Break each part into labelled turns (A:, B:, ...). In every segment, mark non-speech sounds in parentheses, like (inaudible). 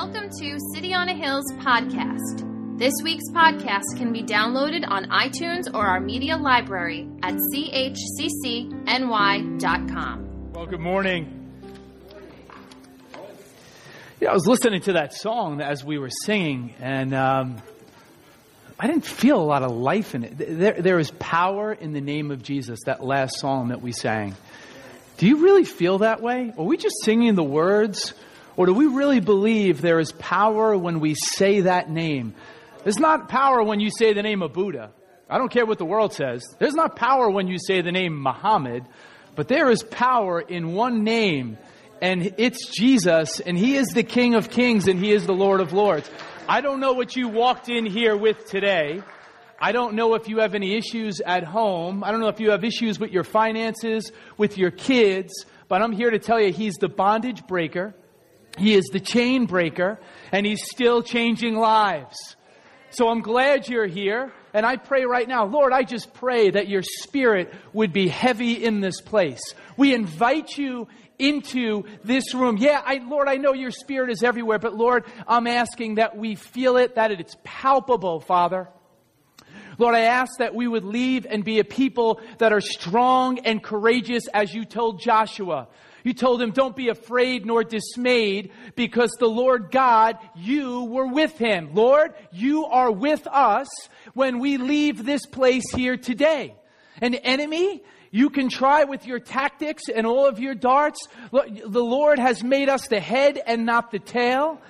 A: Welcome to City on a Hill's podcast. This week's podcast can be downloaded on iTunes or our media library at chccny.com.
B: Well, good morning. Yeah, I was listening to that song as we were singing, and um, I didn't feel a lot of life in it. There, there is power in the name of Jesus, that last song that we sang. Do you really feel that way? Are we just singing the words? Or do we really believe there is power when we say that name? There's not power when you say the name of Buddha. I don't care what the world says. There's not power when you say the name Muhammad, but there is power in one name, and it's Jesus, and He is the King of Kings, and He is the Lord of Lords. I don't know what you walked in here with today. I don't know if you have any issues at home. I don't know if you have issues with your finances, with your kids, but I'm here to tell you He's the bondage breaker. He is the chain breaker, and He's still changing lives. So I'm glad you're here. And I pray right now, Lord, I just pray that your spirit would be heavy in this place. We invite you into this room. Yeah, I, Lord, I know your spirit is everywhere, but Lord, I'm asking that we feel it, that it's palpable, Father. Lord, I ask that we would leave and be a people that are strong and courageous as you told Joshua. You told him, don't be afraid nor dismayed because the Lord God, you were with him. Lord, you are with us when we leave this place here today. An enemy, you can try with your tactics and all of your darts. The Lord has made us the head and not the tail.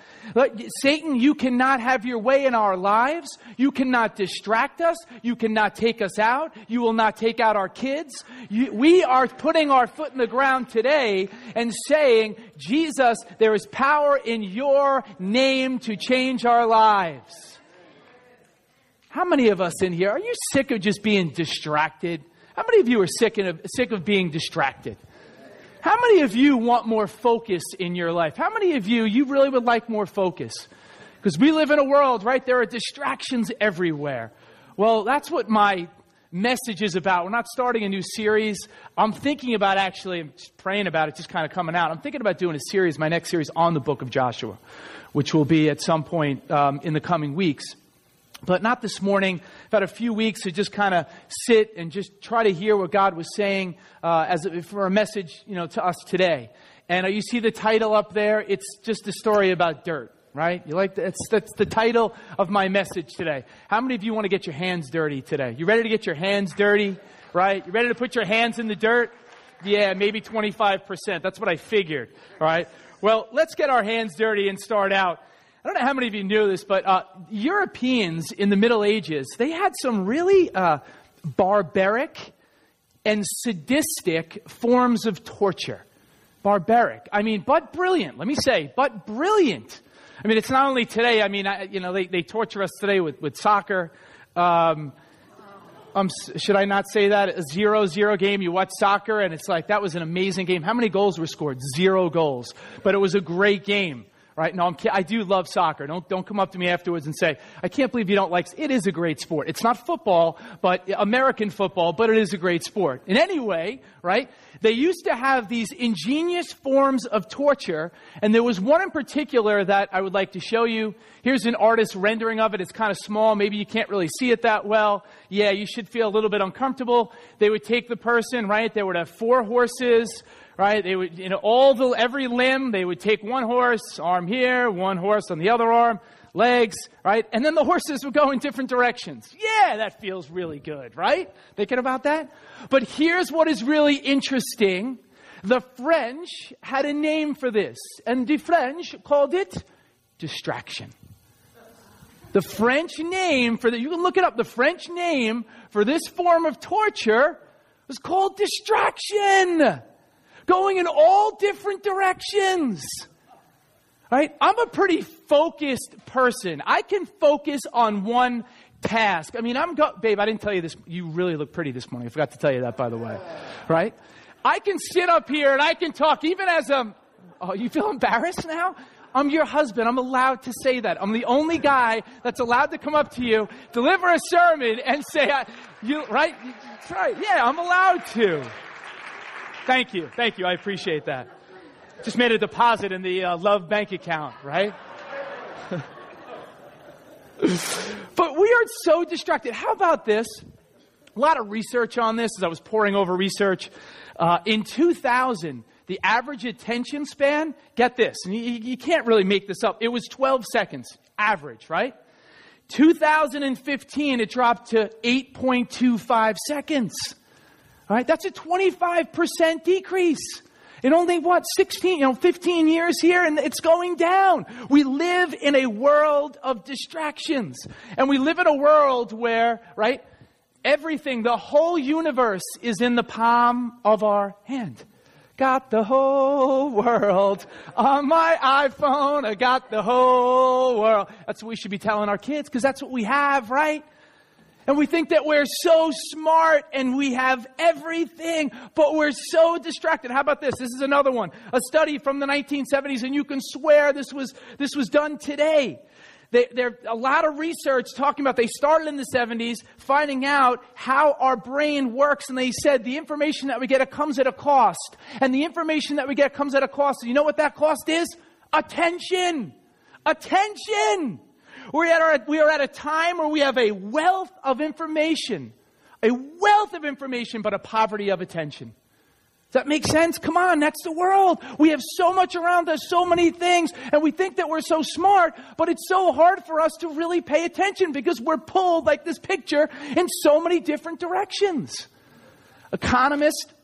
B: Satan, you cannot have your way in our lives. You cannot distract us. You cannot take us out. You will not take out our kids. We are putting our foot in the ground today and saying, Jesus, there is power in your name to change our lives. How many of us in here, are you sick of just being distracted? How many of you are sick of, sick of being distracted? How many of you want more focus in your life? How many of you, you really would like more focus? Because we live in a world, right? There are distractions everywhere. Well, that's what my message is about. We're not starting a new series. I'm thinking about actually, I'm just praying about it, just kind of coming out. I'm thinking about doing a series, my next series on the book of Joshua, which will be at some point um, in the coming weeks. But not this morning. I've had a few weeks to just kind of sit and just try to hear what God was saying uh, as a, for a message, you know, to us today. And uh, you see the title up there. It's just a story about dirt, right? You like that? That's the title of my message today. How many of you want to get your hands dirty today? You ready to get your hands dirty, right? You ready to put your hands in the dirt? Yeah, maybe 25%. That's what I figured, all right? Well, let's get our hands dirty and start out I don't know how many of you knew this, but uh, Europeans in the Middle Ages, they had some really uh, barbaric and sadistic forms of torture. Barbaric. I mean, but brilliant. Let me say, but brilliant. I mean, it's not only today. I mean, I, you know, they, they torture us today with, with soccer. Um, um, should I not say that? A zero zero game. You watch soccer and it's like, that was an amazing game. How many goals were scored? Zero goals. But it was a great game right? No, I'm, I do love soccer. Don't, don't come up to me afterwards and say, I can't believe you don't like, it is a great sport. It's not football, but uh, American football, but it is a great sport. In any way, right? They used to have these ingenious forms of torture, and there was one in particular that I would like to show you. Here's an artist's rendering of it. It's kind of small. Maybe you can't really see it that well. Yeah, you should feel a little bit uncomfortable. They would take the person, right? They would have four horses, right? They would, you know, all the, every limb, they would take one horse, arm here, one horse on the other arm, legs, right? And then the horses would go in different directions. Yeah, that feels really good, right? Thinking about that? But here's what is really interesting. The French had a name for this, and the French called it distraction. The French name for the, you can look it up, the French name for this form of torture was called distraction going in all different directions. Right? I'm a pretty focused person. I can focus on one task. I mean, I'm go- babe, I didn't tell you this. You really look pretty this morning. I forgot to tell you that, by the way. Right? I can sit up here and I can talk even as a, oh, you feel embarrassed now? I'm your husband. I'm allowed to say that. I'm the only guy that's allowed to come up to you, deliver a sermon, and say, you, right? That's right. Yeah, I'm allowed to. Thank you. Thank you. I appreciate that. Just made a deposit in the uh, Love bank account, right? (laughs) but we are so distracted. How about this? A lot of research on this as I was pouring over research. Uh, in 2000, the average attention span, get this, and you, you can't really make this up, it was 12 seconds, average, right? 2015, it dropped to 8.25 seconds. All right, that's a 25% decrease. In only what, 16, you know, 15 years here, and it's going down. We live in a world of distractions. And we live in a world where, right, everything, the whole universe is in the palm of our hand. Got the whole world on my iPhone. I got the whole world. That's what we should be telling our kids because that's what we have, right? And we think that we're so smart and we have everything, but we're so distracted. How about this? This is another one. A study from the 1970s, and you can swear this was, this was done today. They, there a lot of research talking about they started in the 70s finding out how our brain works and they said the information that we get it comes at a cost and the information that we get comes at a cost you know what that cost is attention attention at our, we are at a time where we have a wealth of information a wealth of information but a poverty of attention does that make sense? Come on, that's the world. We have so much around us, so many things, and we think that we're so smart, but it's so hard for us to really pay attention because we're pulled, like this picture, in so many different directions. Economist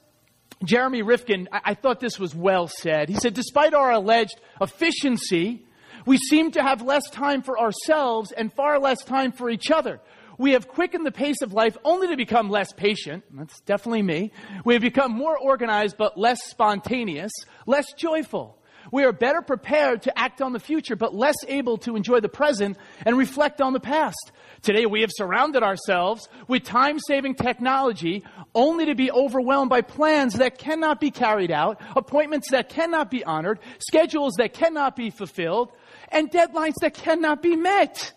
B: Jeremy Rifkin, I, I thought this was well said. He said, despite our alleged efficiency, we seem to have less time for ourselves and far less time for each other. We have quickened the pace of life only to become less patient. That's definitely me. We have become more organized but less spontaneous, less joyful. We are better prepared to act on the future but less able to enjoy the present and reflect on the past. Today we have surrounded ourselves with time saving technology only to be overwhelmed by plans that cannot be carried out, appointments that cannot be honored, schedules that cannot be fulfilled, and deadlines that cannot be met.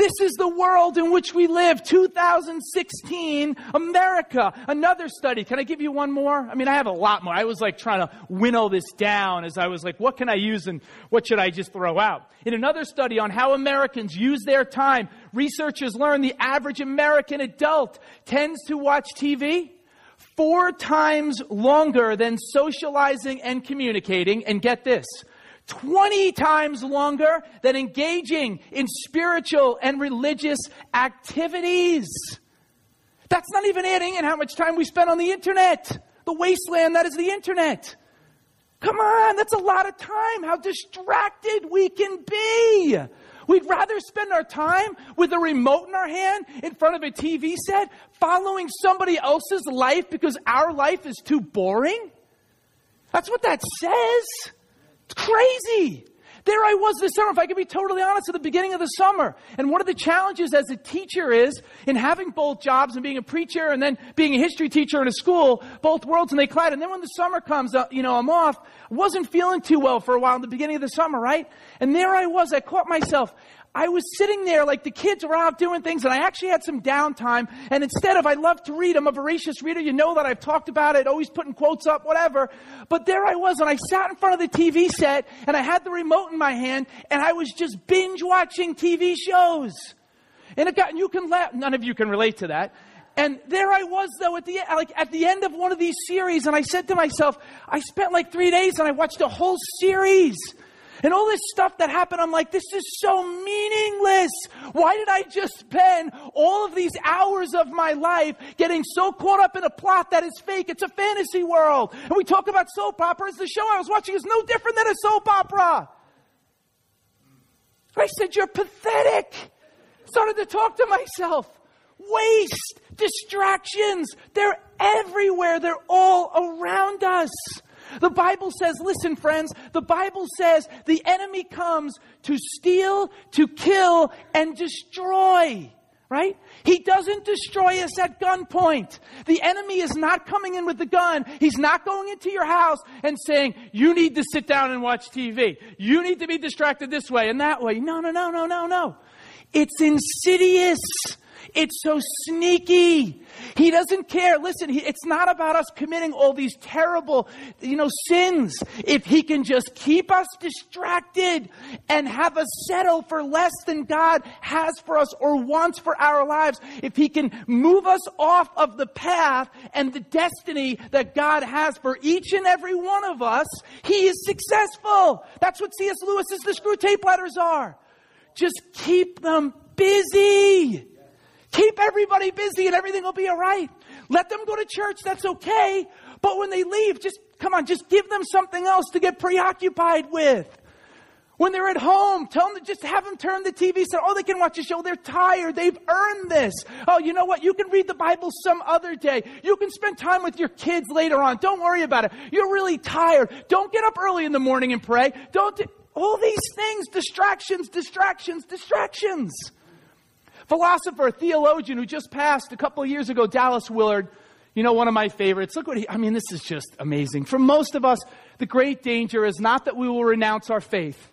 B: This is the world in which we live. 2016, America. Another study. Can I give you one more? I mean, I have a lot more. I was like trying to winnow this down as I was like, what can I use and what should I just throw out? In another study on how Americans use their time, researchers learned the average American adult tends to watch TV four times longer than socializing and communicating. And get this 20 times longer than engaging in spiritual and religious activities. That's not even adding in how much time we spend on the internet, the wasteland that is the internet. Come on, that's a lot of time. How distracted we can be. We'd rather spend our time with a remote in our hand in front of a TV set, following somebody else's life because our life is too boring. That's what that says. It's crazy. There I was this summer, if I could be totally honest, at the beginning of the summer. And one of the challenges as a teacher is in having both jobs and being a preacher and then being a history teacher in a school, both worlds and they collide. And then when the summer comes, uh, you know, I'm off. Wasn't feeling too well for a while in the beginning of the summer, right? And there I was. I caught myself. I was sitting there like the kids were out doing things and I actually had some downtime. And instead of, I love to read, I'm a voracious reader. You know that I've talked about it, always putting quotes up, whatever. But there I was and I sat in front of the TV set and I had the remote in my hand and I was just binge watching TV shows. And it got, and you can laugh, none of you can relate to that. And there I was though at the, like at the end of one of these series and I said to myself, I spent like three days and I watched a whole series. And all this stuff that happened, I'm like, this is so meaningless. Why did I just spend all of these hours of my life getting so caught up in a plot that is fake? It's a fantasy world. And we talk about soap operas. The show I was watching is no different than a soap opera. I said, You're pathetic. Started to talk to myself. Waste, distractions, they're everywhere. They're all around us. The Bible says, listen, friends, the Bible says the enemy comes to steal, to kill, and destroy. Right? He doesn't destroy us at gunpoint. The enemy is not coming in with the gun. He's not going into your house and saying, you need to sit down and watch TV. You need to be distracted this way and that way. No, no, no, no, no, no. It's insidious. It's so sneaky. He doesn't care. Listen, it's not about us committing all these terrible, you know, sins. If he can just keep us distracted and have us settle for less than God has for us or wants for our lives, if he can move us off of the path and the destiny that God has for each and every one of us, he is successful. That's what C.S. Lewis's The Screwtape Letters are. Just keep them busy. Keep everybody busy and everything will be all right. Let them go to church, that's okay. But when they leave, just come on, just give them something else to get preoccupied with. When they're at home, tell them to just have them turn the TV so oh they can watch a show. They're tired. They've earned this. Oh, you know what? You can read the Bible some other day. You can spend time with your kids later on. Don't worry about it. You're really tired. Don't get up early in the morning and pray. Don't all these things, distractions, distractions, distractions philosopher, theologian who just passed a couple of years ago, Dallas Willard. You know, one of my favorites. Look what he, I mean, this is just amazing. For most of us, the great danger is not that we will renounce our faith.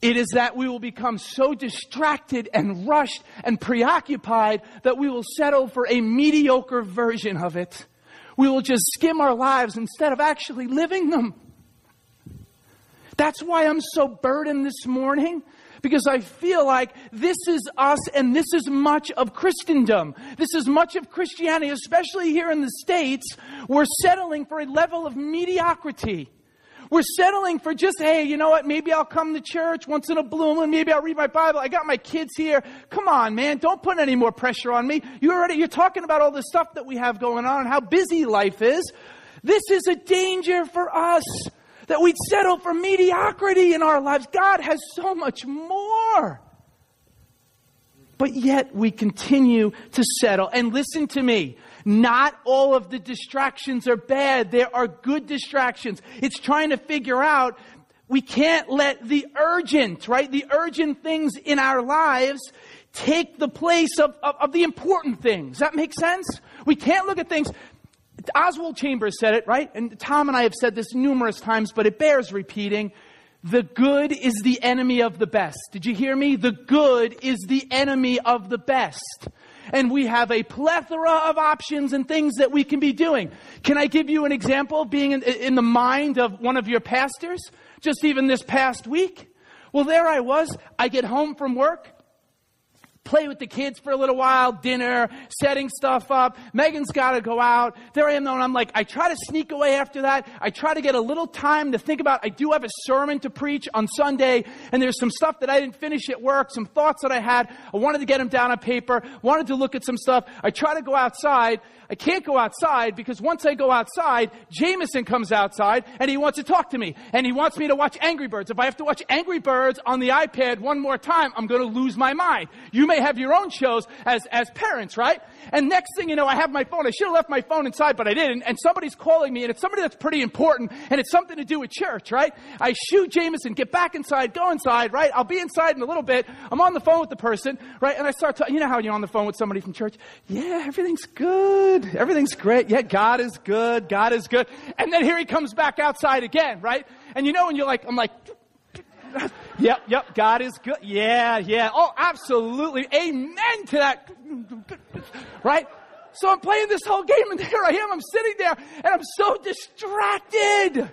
B: It is that we will become so distracted and rushed and preoccupied that we will settle for a mediocre version of it. We will just skim our lives instead of actually living them. That's why I'm so burdened this morning because I feel like this is us and this is much of Christendom. This is much of Christianity, especially here in the States. We're settling for a level of mediocrity. We're settling for just, hey, you know what? Maybe I'll come to church once in a blue moon. Maybe I'll read my Bible. I got my kids here. Come on, man. Don't put any more pressure on me. You already, you're talking about all the stuff that we have going on and how busy life is. This is a danger for us that we'd settle for mediocrity in our lives. God has so much more. But yet we continue to settle. And listen to me. Not all of the distractions are bad. There are good distractions. It's trying to figure out we can't let the urgent, right? The urgent things in our lives take the place of, of, of the important things. That make sense? We can't look at things. Oswald Chambers said it, right? And Tom and I have said this numerous times, but it bears repeating. The good is the enemy of the best. Did you hear me? The good is the enemy of the best. And we have a plethora of options and things that we can be doing. Can I give you an example being in, in the mind of one of your pastors? Just even this past week? Well, there I was. I get home from work play with the kids for a little while, dinner, setting stuff up. Megan's got to go out. There I am though, and I'm like, I try to sneak away after that. I try to get a little time to think about, I do have a sermon to preach on Sunday, and there's some stuff that I didn't finish at work, some thoughts that I had. I wanted to get them down on paper, wanted to look at some stuff. I try to go outside, I can't go outside because once I go outside, Jameson comes outside and he wants to talk to me. And he wants me to watch Angry Birds. If I have to watch Angry Birds on the iPad one more time, I'm going to lose my mind. You may have your own shows as, as parents, right? And next thing you know, I have my phone. I should have left my phone inside, but I didn't. And somebody's calling me and it's somebody that's pretty important and it's something to do with church, right? I shoot Jameson, get back inside, go inside, right? I'll be inside in a little bit. I'm on the phone with the person, right? And I start talking. You know how you're on the phone with somebody from church? Yeah, everything's good good. Everything's great. Yeah, God is good. God is good. And then here he comes back outside again, right? And you know, when you're like, I'm like, (laughs) yep, yep, God is good. Yeah, yeah. Oh, absolutely. Amen to that. (laughs) Right? So I'm playing this whole game and (laughs) there I am. I'm sitting there and I'm so distracted.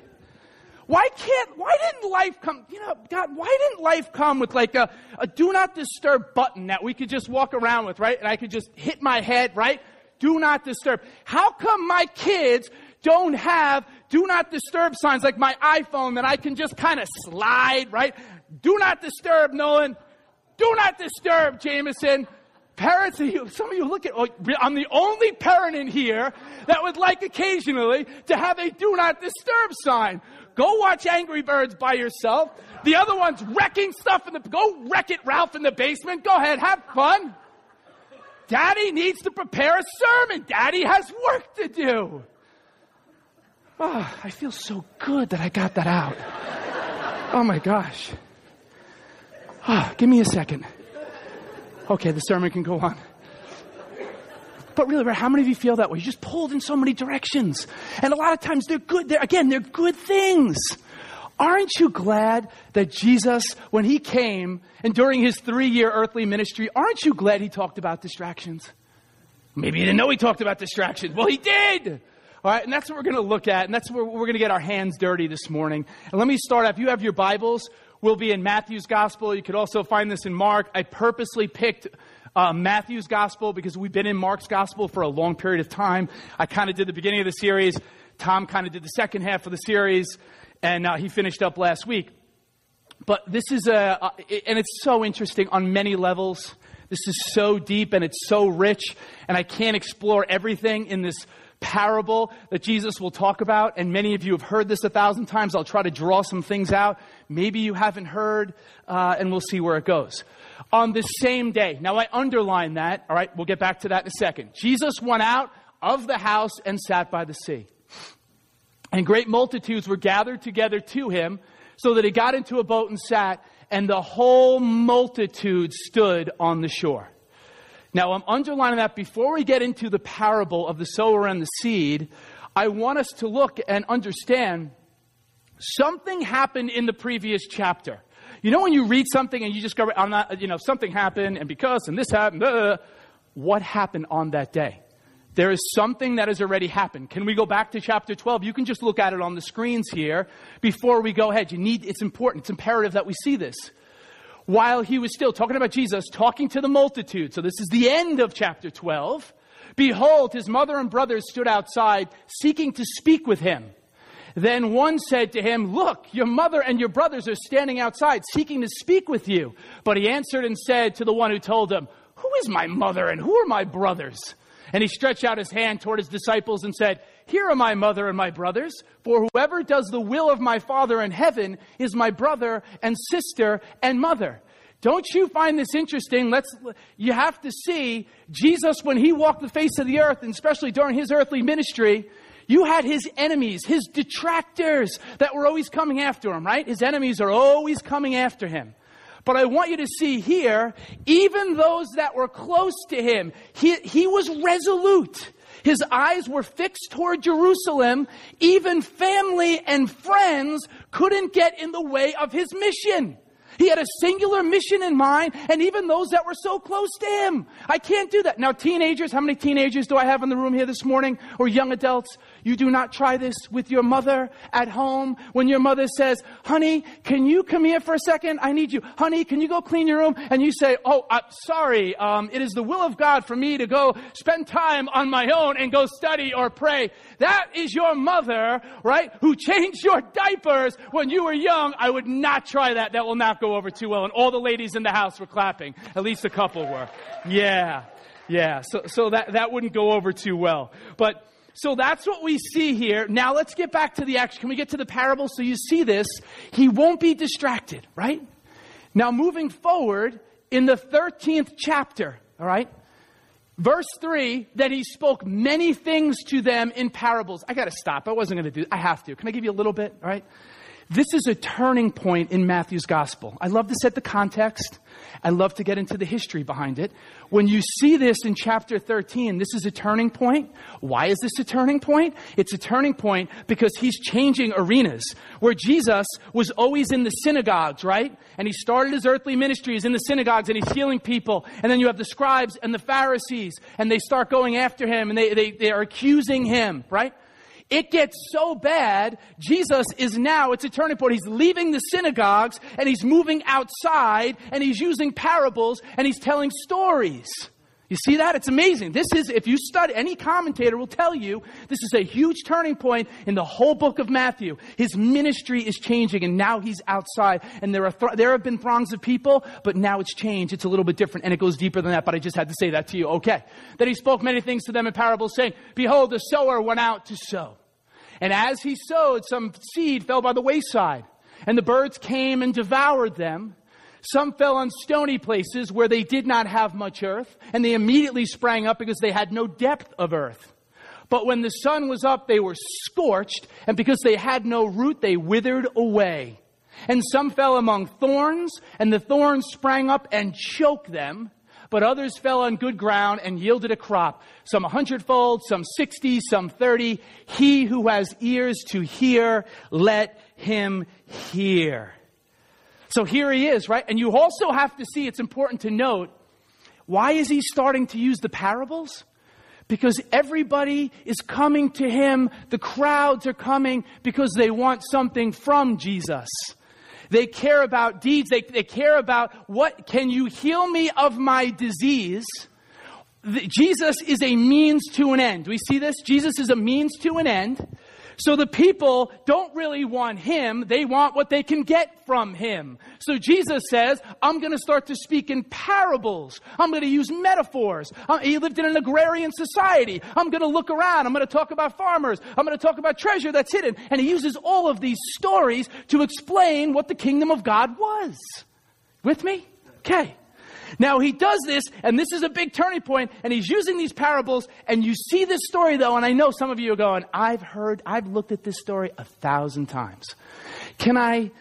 B: Why can't, why didn't life come, you know, God, why didn't life come with like a, a do not disturb button that we could just walk around with, right? And I could just hit my head, right? Do not disturb. How come my kids don't have do not disturb signs like my iPhone that I can just kind of slide, right? Do not disturb, Nolan. Do not disturb, Jameson. Parents, (laughs) some of you look at, oh, I'm the only parent in here that would like occasionally to have a do not disturb sign. Go watch Angry Birds by yourself. The other one's wrecking stuff in the, go wreck it, Ralph, in the basement. Go ahead, have fun. Daddy needs to prepare a sermon. Daddy has work to do. Oh, I feel so good that I got that out. Oh my gosh. Oh, give me a second. Okay, the sermon can go on. But really, how many of you feel that way? You're just pulled in so many directions. And a lot of times they're good. They're, again, they're good things. Aren't you glad that Jesus, when he came and during his three year earthly ministry, aren't you glad he talked about distractions? Maybe you didn't know he talked about distractions. Well, he did. All right, and that's what we're going to look at, and that's where we're going to get our hands dirty this morning. And let me start If you have your Bibles, we'll be in Matthew's Gospel. You could also find this in Mark. I purposely picked uh, Matthew's Gospel because we've been in Mark's Gospel for a long period of time. I kind of did the beginning of the series. Tom kind of did the second half of the series, and uh, he finished up last week. But this is a, uh, and it's so interesting on many levels. This is so deep and it's so rich, and I can't explore everything in this parable that Jesus will talk about. And many of you have heard this a thousand times. I'll try to draw some things out. Maybe you haven't heard, uh, and we'll see where it goes. On the same day. Now, I underline that. All right, we'll get back to that in a second. Jesus went out of the house and sat by the sea. And great multitudes were gathered together to him, so that he got into a boat and sat, and the whole multitude stood on the shore. Now, I'm underlining that before we get into the parable of the sower and the seed, I want us to look and understand something happened in the previous chapter. You know, when you read something and you go, I'm not, you know, something happened and because and this happened, what happened on that day? There is something that has already happened. Can we go back to chapter 12? You can just look at it on the screens here before we go ahead. You need, it's important, it's imperative that we see this while he was still talking about Jesus, talking to the multitude. So this is the end of chapter 12. Behold, his mother and brothers stood outside seeking to speak with him. Then one said to him, Look, your mother and your brothers are standing outside seeking to speak with you. But he answered and said to the one who told him, Who is my mother and who are my brothers? And he stretched out his hand toward his disciples and said, Here are my mother and my brothers, for whoever does the will of my Father in heaven is my brother and sister and mother. Don't you find this interesting? Let's, you have to see Jesus when he walked the face of the earth, and especially during his earthly ministry, you had his enemies, his detractors that were always coming after him, right? His enemies are always coming after him. But I want you to see here, even those that were close to him, he, he was resolute. His eyes were fixed toward Jerusalem. Even family and friends couldn't get in the way of his mission. He had a singular mission in mind, and even those that were so close to him. I can't do that. Now, teenagers, how many teenagers do I have in the room here this morning? Or young adults? You do not try this with your mother at home when your mother says, honey, can you come here for a second? I need you. Honey, can you go clean your room? And you say, oh, uh, sorry, um, it is the will of God for me to go spend time on my own and go study or pray. That is your mother, right? Who changed your diapers when you were young. I would not try that. That will not go over too well. And all the ladies in the house were clapping. At least a couple were. Yeah. Yeah. So, so that, that wouldn't go over too well. But, so that's what we see here. Now let's get back to the action. Can we get to the parable so you see this? He won't be distracted, right? Now moving forward in the 13th chapter, all right? Verse 3, that he spoke many things to them in parables. I gotta stop. I wasn't gonna do I have to. Can I give you a little bit, all right? This is a turning point in Matthew's gospel. I love to set the context. I love to get into the history behind it. When you see this in chapter 13, this is a turning point. Why is this a turning point? It's a turning point because he's changing arenas. Where Jesus was always in the synagogues, right? And he started his earthly ministries in the synagogues and he's healing people. And then you have the scribes and the Pharisees and they start going after him and they, they, they are accusing him, right? It gets so bad, Jesus is now, it's a turning point. He's leaving the synagogues and he's moving outside and he's using parables and he's telling stories. You see that? It's amazing. This is, if you study, any commentator will tell you, this is a huge turning point in the whole book of Matthew. His ministry is changing and now he's outside and there are, th- there have been throngs of people, but now it's changed. It's a little bit different and it goes deeper than that, but I just had to say that to you. Okay. That he spoke many things to them in parables saying, behold, the sower went out to sow. And as he sowed, some seed fell by the wayside, and the birds came and devoured them. Some fell on stony places where they did not have much earth, and they immediately sprang up because they had no depth of earth. But when the sun was up, they were scorched, and because they had no root, they withered away. And some fell among thorns, and the thorns sprang up and choked them. But others fell on good ground and yielded a crop, some a hundredfold, some sixty, some thirty. He who has ears to hear, let him hear. So here he is, right? And you also have to see, it's important to note, why is he starting to use the parables? Because everybody is coming to him. The crowds are coming because they want something from Jesus. They care about deeds. They, they care about what can you heal me of my disease? The, Jesus is a means to an end. Do we see this? Jesus is a means to an end. So the people don't really want him, they want what they can get from him. So Jesus says, I'm going to start to speak in parables. I'm going to use metaphors. Uh, he lived in an agrarian society. I'm going to look around. I'm going to talk about farmers. I'm going to talk about treasure that's hidden. And he uses all of these stories to explain what the kingdom of God was. With me? Okay. Now he does this, and this is a big turning point, and he's using these parables, and you see this story though, and I know some of you are going, I've heard, I've looked at this story a thousand times. Can I,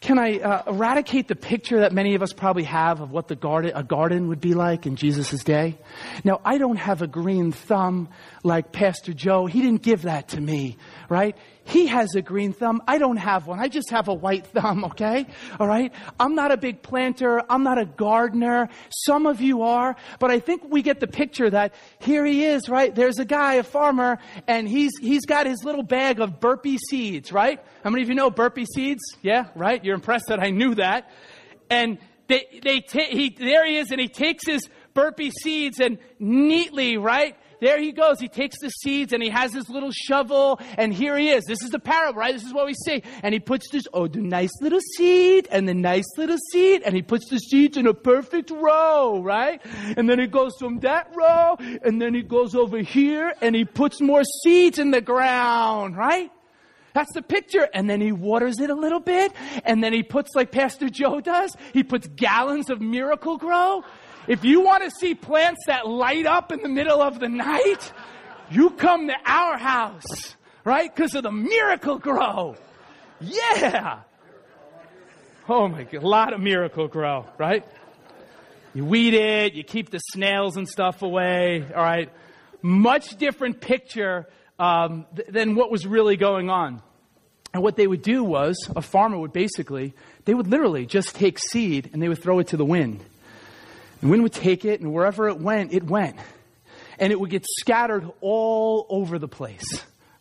B: can I uh, eradicate the picture that many of us probably have of what the garden, a garden would be like in Jesus' day? Now, I don't have a green thumb like Pastor Joe. He didn't give that to me, right? He has a green thumb. I don't have one. I just have a white (laughs) thumb, okay? All right? I'm not a big planter. I'm not a gardener. Some of you are, but I think we get the picture that here he is, right? There's a guy, a farmer, and he's, he's got his little bag of burpee seeds, right? How many of you know burpee seeds? Yeah, right? You're impressed that I knew that. And they, they, ta- he, there he is, and he takes his burpee seeds and neatly, right? There he goes. He takes the seeds and he has his little shovel, and here he is. This is the parable, right? This is what we see. And he puts this, oh, the nice little seed and the nice little seed, and he puts the seeds in a perfect row, right? And then he goes from that row, and then he goes over here, and he puts more seeds in the ground, right? That's the picture. And then he waters it a little bit. And then he puts, like Pastor Joe does, he puts gallons of Miracle-Gro. If you want to see plants that light up in the middle of the night, you come to our house, right? Because of the Miracle-Gro. Yeah. Oh my God, a lot of Miracle-Gro, right? You weed it, you keep the snails and stuff away, all right? Much different picture um, th- than what was really going on. And what they would do was, a farmer would basically, they would literally just take seed and they would throw it to the wind. The wind would take it, and wherever it went, it went. And it would get scattered all over the place.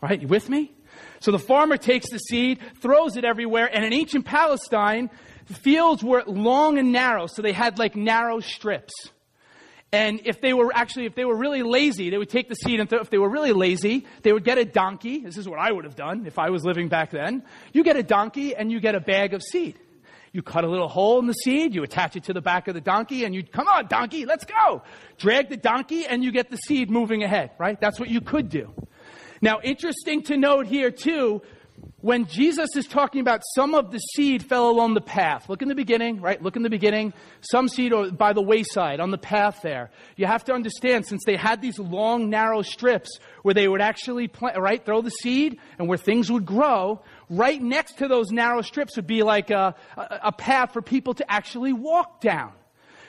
B: Right? You with me? So the farmer takes the seed, throws it everywhere, and in ancient Palestine, the fields were long and narrow, so they had like narrow strips. And if they were actually, if they were really lazy, they would take the seed and throw, if they were really lazy, they would get a donkey. This is what I would have done if I was living back then. You get a donkey and you get a bag of seed. You cut a little hole in the seed, you attach it to the back of the donkey, and you, come on, donkey, let's go. Drag the donkey, and you get the seed moving ahead, right? That's what you could do. Now, interesting to note here, too, when Jesus is talking about some of the seed fell along the path, look in the beginning, right? Look in the beginning. Some seed by the wayside, on the path there. You have to understand, since they had these long, narrow strips where they would actually, plant, right, throw the seed and where things would grow, right next to those narrow strips would be like a, a, path for people to actually walk down.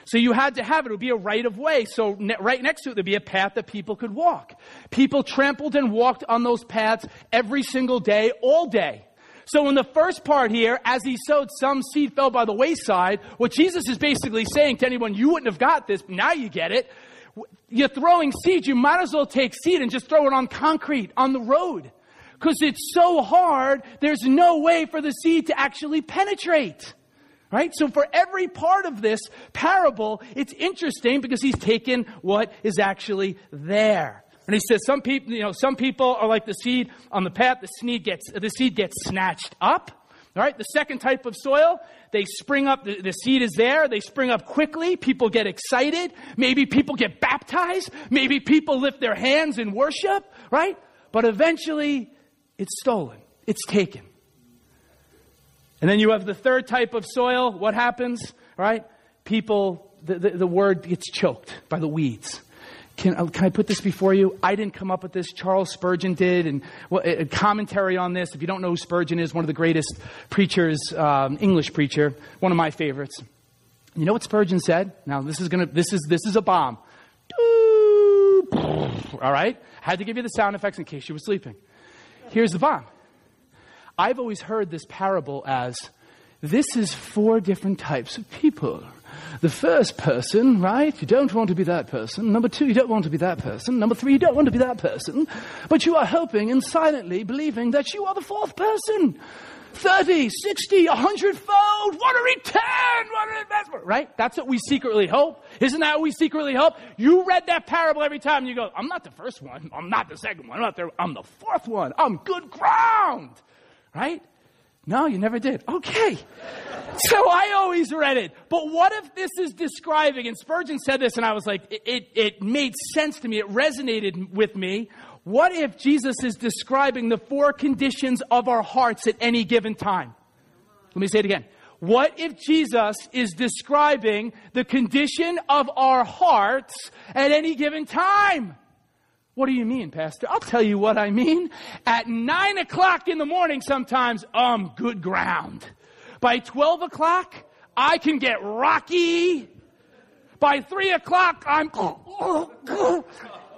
B: So you had to have it. It would be a right of way. So ne- right next to it, there'd be a path that people could walk. People trampled and walked on those paths every single day, all day. So in the first part here, as he sowed, some seed fell by the wayside. What Jesus is basically saying to anyone, you wouldn't have got this, now you get it. You're throwing seed. You might as well take seed and just throw it on concrete, on the road because it's so hard, there's no way for the seed to actually penetrate. Right? So for every part of this parable, it's interesting because he's taken what is actually there. And he says some people, you know, some people are like the seed on the path, the seed gets, the seed gets snatched up. All right, the second type of soil, they spring up, the, the, seed is there, they spring up quickly, people get excited, maybe people get baptized, maybe people lift their hands in worship, right? But eventually it's stolen, it's taken. And then you have the third type of soil. What happens? Right? People, the, the, the word gets choked by the weeds. Can, uh, can I put this before you? I didn't come up with this. Charles Spurgeon did, and well, a commentary on this. If you don't know who Spurgeon is, one of the greatest preachers, um, English preacher, one of my favorites. You know what Spurgeon said? Now this is gonna this is this is a bomb. All right? Had to give you the sound effects in case you were sleeping. Here's the bomb. I've always heard this parable as this is four different types of people. The first person, right? You don't want to be that person. Number two, you don't want to be that person. Number three, you don't want to be that person. But you are hoping and silently believing that you are the fourth person. 30, 60, 100 fold. What a return! What an investment! Right? That's what we secretly hope. Isn't that what we secretly hope? You read that parable every time you go, I'm not the first one. I'm not the second one. I'm not the, I'm the fourth one. I'm good ground. Right? No, you never did. Okay. (laughs) so I always read it. But what if this is describing, and Spurgeon said this, and I was like, it, it, it made sense to me. It resonated with me. What if Jesus is describing the four conditions of our hearts at any given time? Let me say it again. What if Jesus is describing the condition of our hearts at any given time? What do you mean, Pastor? I'll tell you what I mean. At nine o'clock in the morning, sometimes I'm good ground. By 12 o'clock, I can get rocky. By three o'clock, I'm (clears throat) oh, (clears throat)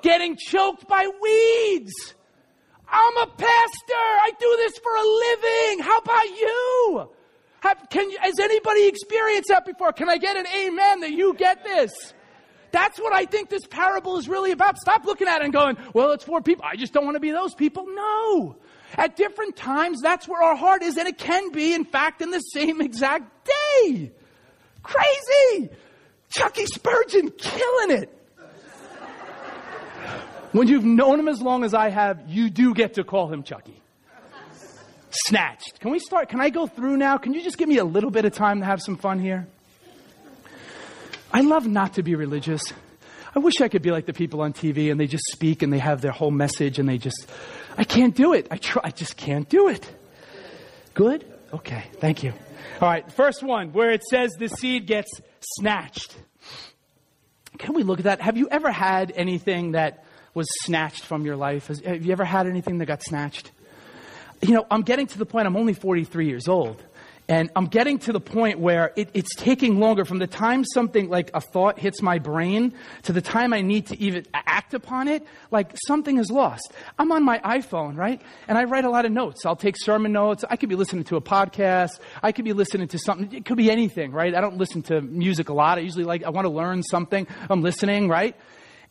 B: getting choked by weeds. I'm a pastor. I do this for a living. How about you? Have, can has anybody experienced that before? Can I get an amen that you get this? That's what I think this parable is really about. Stop looking at it and going, well, it's for people. I just don't want to be those people. No. At different times, that's where our heart is, and it can be, in fact, in the same exact day. Crazy! Chucky Spurgeon killing it. When you've known him as long as I have, you do get to call him Chucky. Snatched. Can we start? Can I go through now? Can you just give me a little bit of time to have some fun here? I love not to be religious. I wish I could be like the people on TV and they just speak and they have their whole message and they just, I can't do it. I try, I just can't do it. Good? Okay, thank you. All right, first one where it says the seed gets snatched. Can we look at that? Have you ever had anything that was snatched from your life? Have you ever had anything that got snatched? You know, I'm getting to the point, I'm only 43 years old. And I'm getting to the point where it, it's taking longer from the time something like a thought hits my brain to the time I need to even act upon it, like something is lost. I'm on my iPhone, right? And I write a lot of notes. I'll take sermon notes. I could be listening to a podcast. I could be listening to something. It could be anything, right? I don't listen to music a lot. I usually like, I want to learn something. I'm listening, right?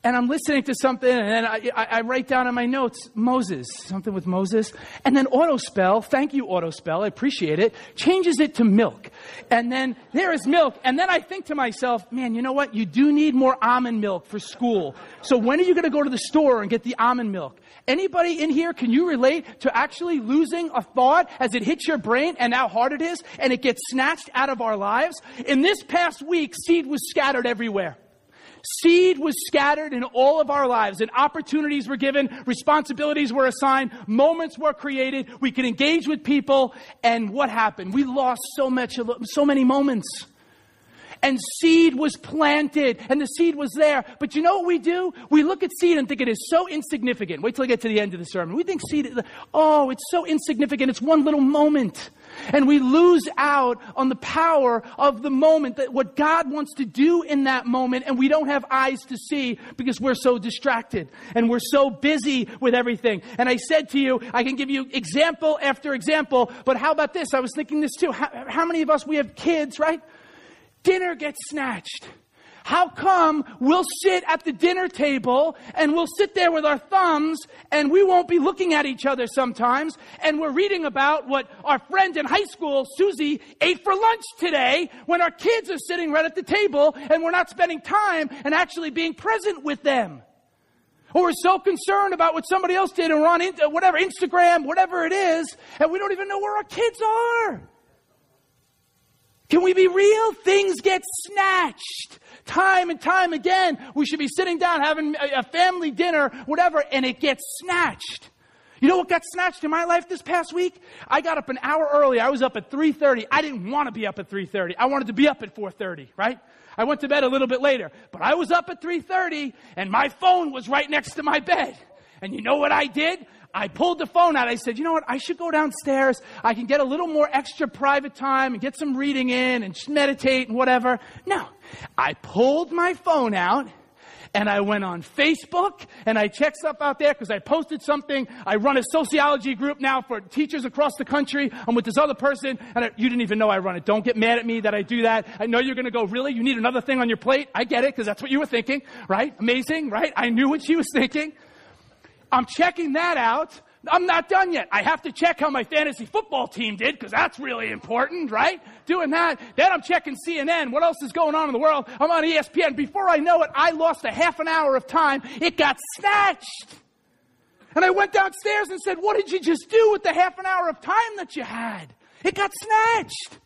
B: And I'm listening to something, and I, I, I, write down in my notes Moses, something with Moses, and then autospell, thank you autospell, I appreciate it, changes it to milk, and then there is milk, and then I think to myself, man, you know what? You do need more almond milk for school. So when are you going to go to the store and get the almond milk? Anybody in here, can you relate to actually losing a thought as it hits your brain and how hard it is, and it gets snatched out of our lives? In this past week, seed was scattered everywhere. Seed was scattered in all of our lives, and opportunities were given, responsibilities were assigned, moments were created. We could engage with people, and what happened? We lost so much, so many moments. And seed was planted, and the seed was there. But you know what we do? We look at seed and think it is so insignificant. Wait till I get to the end of the sermon. We think seed, oh, it's so insignificant. It's one little moment. And we lose out on the power of the moment, that what God wants to do in that moment, and we don't have eyes to see because we're so distracted and we're so busy with everything. And I said to you, I can give you example after example, but how about this? I was thinking this too. How, how many of us, we have kids, right? Dinner gets snatched. How come we'll sit at the dinner table and we'll sit there with our thumbs and we won't be looking at each other sometimes and we're reading about what our friend in high school, Susie, ate for lunch today when our kids are sitting right at the table and we're not spending time and actually being present with them? Or we're so concerned about what somebody else did and we're on uh, whatever, Instagram, whatever it is, and we don't even know where our kids are. Can we be real? Things get snatched. Time and time again, we should be sitting down having a family dinner, whatever, and it gets snatched. You know what got snatched in my life this past week? I got up an hour early. I was up at 3:30. I didn't want to be up at 3:30. I wanted to be up at 4:30, right? I went to bed a little bit later, but I was up at 3:30 and my phone was right next to my bed. And you know what I did? I pulled the phone out. I said, you know what? I should go downstairs. I can get a little more extra private time and get some reading in and meditate and whatever. No. I pulled my phone out and I went on Facebook and I checked stuff out there because I posted something. I run a sociology group now for teachers across the country. I'm with this other person and I, you didn't even know I run it. Don't get mad at me that I do that. I know you're going to go, really? You need another thing on your plate? I get it because that's what you were thinking, right? Amazing, right? I knew what she was thinking. I'm checking that out. I'm not done yet. I have to check how my fantasy football team did because that's really important, right? Doing that. Then I'm checking CNN. What else is going on in the world? I'm on ESPN. Before I know it, I lost a half an hour of time. It got snatched. And I went downstairs and said, What did you just do with the half an hour of time that you had? It got snatched.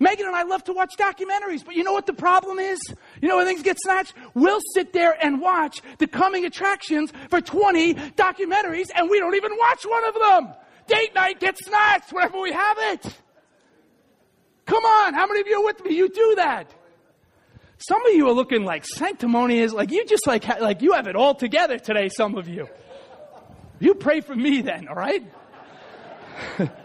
B: Megan and I love to watch documentaries, but you know what the problem is? You know when things get snatched? We'll sit there and watch the coming attractions for 20 documentaries and we don't even watch one of them. Date night gets snatched wherever we have it. Come on, how many of you are with me? You do that. Some of you are looking like sanctimonious, like you just like, like you have it all together today, some of you. You pray for me then, all right? (laughs)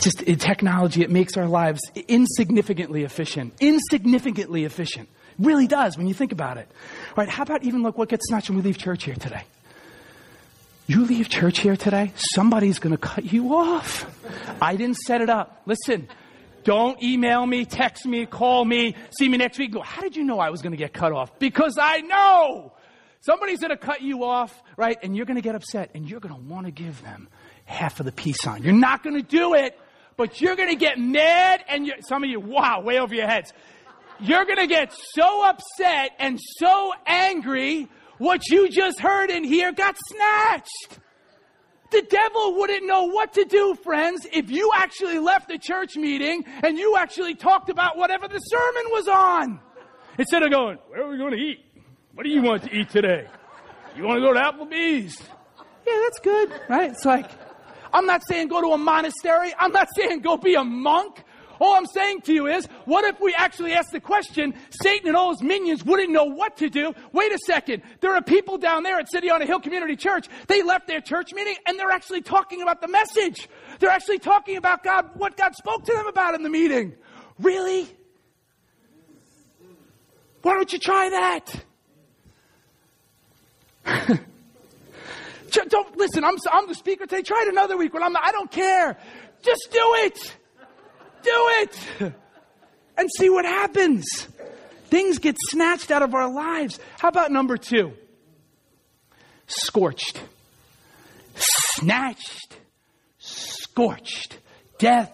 B: just in technology, it makes our lives insignificantly efficient. Insignificantly efficient. Really does when you think about it. All right, how about even look what gets snatched when we leave church here today? You leave church here today, somebody's going to cut you off. I didn't set it up. Listen, don't email me, text me, call me, see me next week. Go, how did you know I was going to get cut off? Because I know. Somebody's going to cut you off, right? And you're going to get upset and you're going to want to give them half of the peace sign. You're not going to do it but you're going to get mad and some of you, wow, way over your heads. You're going to get so upset and so angry what you just heard in here got snatched. The devil wouldn't know what to do, friends, if you actually left the church meeting and you actually talked about whatever the sermon was on. Instead of going, where are we going to eat? What do you want to eat today? You want to go to Applebee's? Yeah, that's good, right? It's like, I'm not saying go to a monastery. I'm not saying go be a monk. All I'm saying to you is, what if we actually ask the question, Satan and all his minions wouldn't know what to do? Wait a second. There are people down there at City on a Hill Community Church. They left their church meeting and they're actually talking about the message. They're actually talking about God, what God spoke to them about in the meeting. Really? Why don't you try that? (laughs) Don't listen. I'm, I'm the speaker today. Try it another week when I'm. I don't care. Just do it. Do it. (laughs) And see what happens. Things get snatched out of our lives. How about number two? Scorched. Snatched. Scorched. Death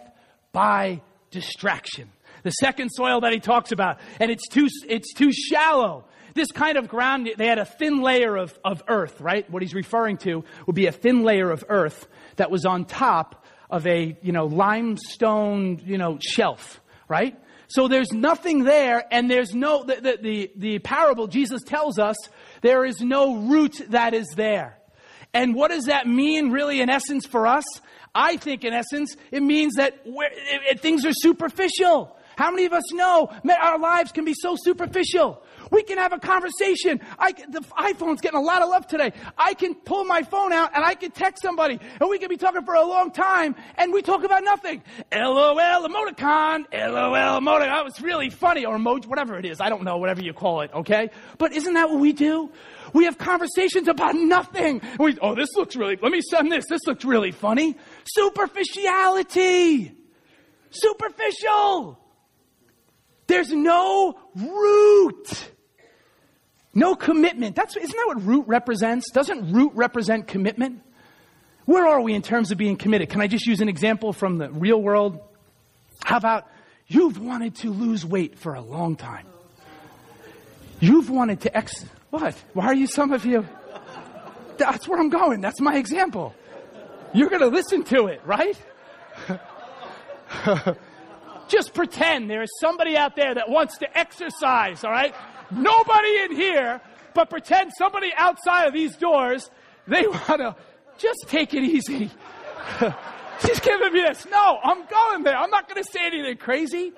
B: by distraction. The second soil that he talks about, and it's too, it's too shallow this kind of ground, they had a thin layer of, of earth, right? What he's referring to would be a thin layer of earth that was on top of a, you know, limestone, you know, shelf, right? So there's nothing there, and there's no, the, the, the, the parable, Jesus tells us, there is no root that is there. And what does that mean, really, in essence, for us? I think, in essence, it means that it, it, things are superficial. How many of us know our lives can be so superficial? We can have a conversation. I, the iPhone's getting a lot of love today. I can pull my phone out and I can text somebody and we can be talking for a long time and we talk about nothing. LOL emoticon, LOL emoticon. That was really funny or emoji, whatever it is. I don't know, whatever you call it, okay? But isn't that what we do? We have conversations about nothing. We, oh, this looks really, let me send this. This looks really funny. Superficiality. Superficial. There's no root. No commitment. That's, isn't that what root represents? Doesn't root represent commitment? Where are we in terms of being committed? Can I just use an example from the real world? How about you've wanted to lose weight for a long time? You've wanted to ex. What? Why are you, some of you? That's where I'm going. That's my example. You're going to listen to it, right? (laughs) just pretend there is somebody out there that wants to exercise, all right? Nobody in here, but pretend somebody outside of these doors, they want to just take it easy. She's giving me this. No, I'm going there. I'm not going to say anything crazy.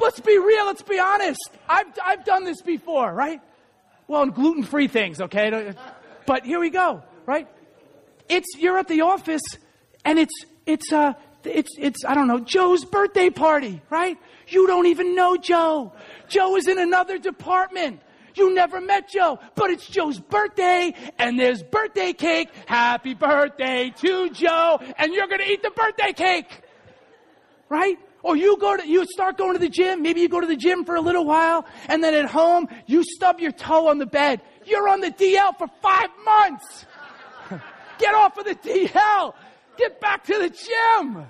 B: Let's be real. Let's be honest. I've, I've done this before, right? Well, in gluten free things, okay? But here we go, right? It's, you're at the office and it's, it's, uh, it's, it's, I don't know, Joe's birthday party, right? You don't even know Joe. Joe is in another department. You never met Joe, but it's Joe's birthday and there's birthday cake. Happy birthday to Joe and you're going to eat the birthday cake. Right? Or you go to, you start going to the gym. Maybe you go to the gym for a little while and then at home you stub your toe on the bed. You're on the DL for five months. (laughs) Get off of the DL. Get back to the gym.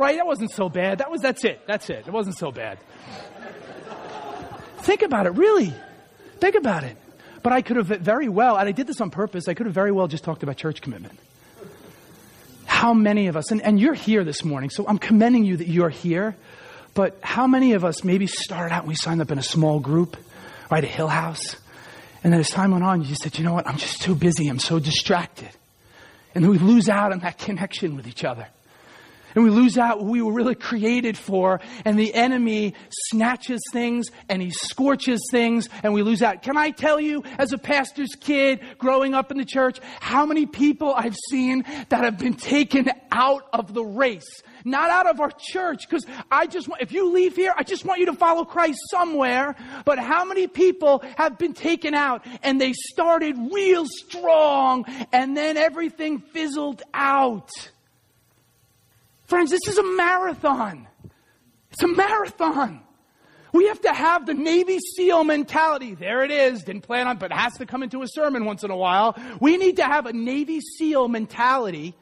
B: Right? That wasn't so bad. That was, that's it. That's it. It wasn't so bad. Think about it, really. Think about it. But I could have very well, and I did this on purpose, I could have very well just talked about church commitment. How many of us, and, and you're here this morning, so I'm commending you that you're here, but how many of us maybe started out and we signed up in a small group, right, a Hill House, and then as time went on, you just said, you know what, I'm just too busy, I'm so distracted. And we lose out on that connection with each other. And we lose out what we were really created for, and the enemy snatches things and he scorches things, and we lose out. Can I tell you, as a pastor's kid growing up in the church, how many people I've seen that have been taken out of the race? Not out of our church, because I just want, if you leave here, I just want you to follow Christ somewhere. But how many people have been taken out and they started real strong and then everything fizzled out? Friends, this is a marathon. It's a marathon. We have to have the Navy SEAL mentality. There it is. Didn't plan on, but it has to come into a sermon once in a while. We need to have a Navy SEAL mentality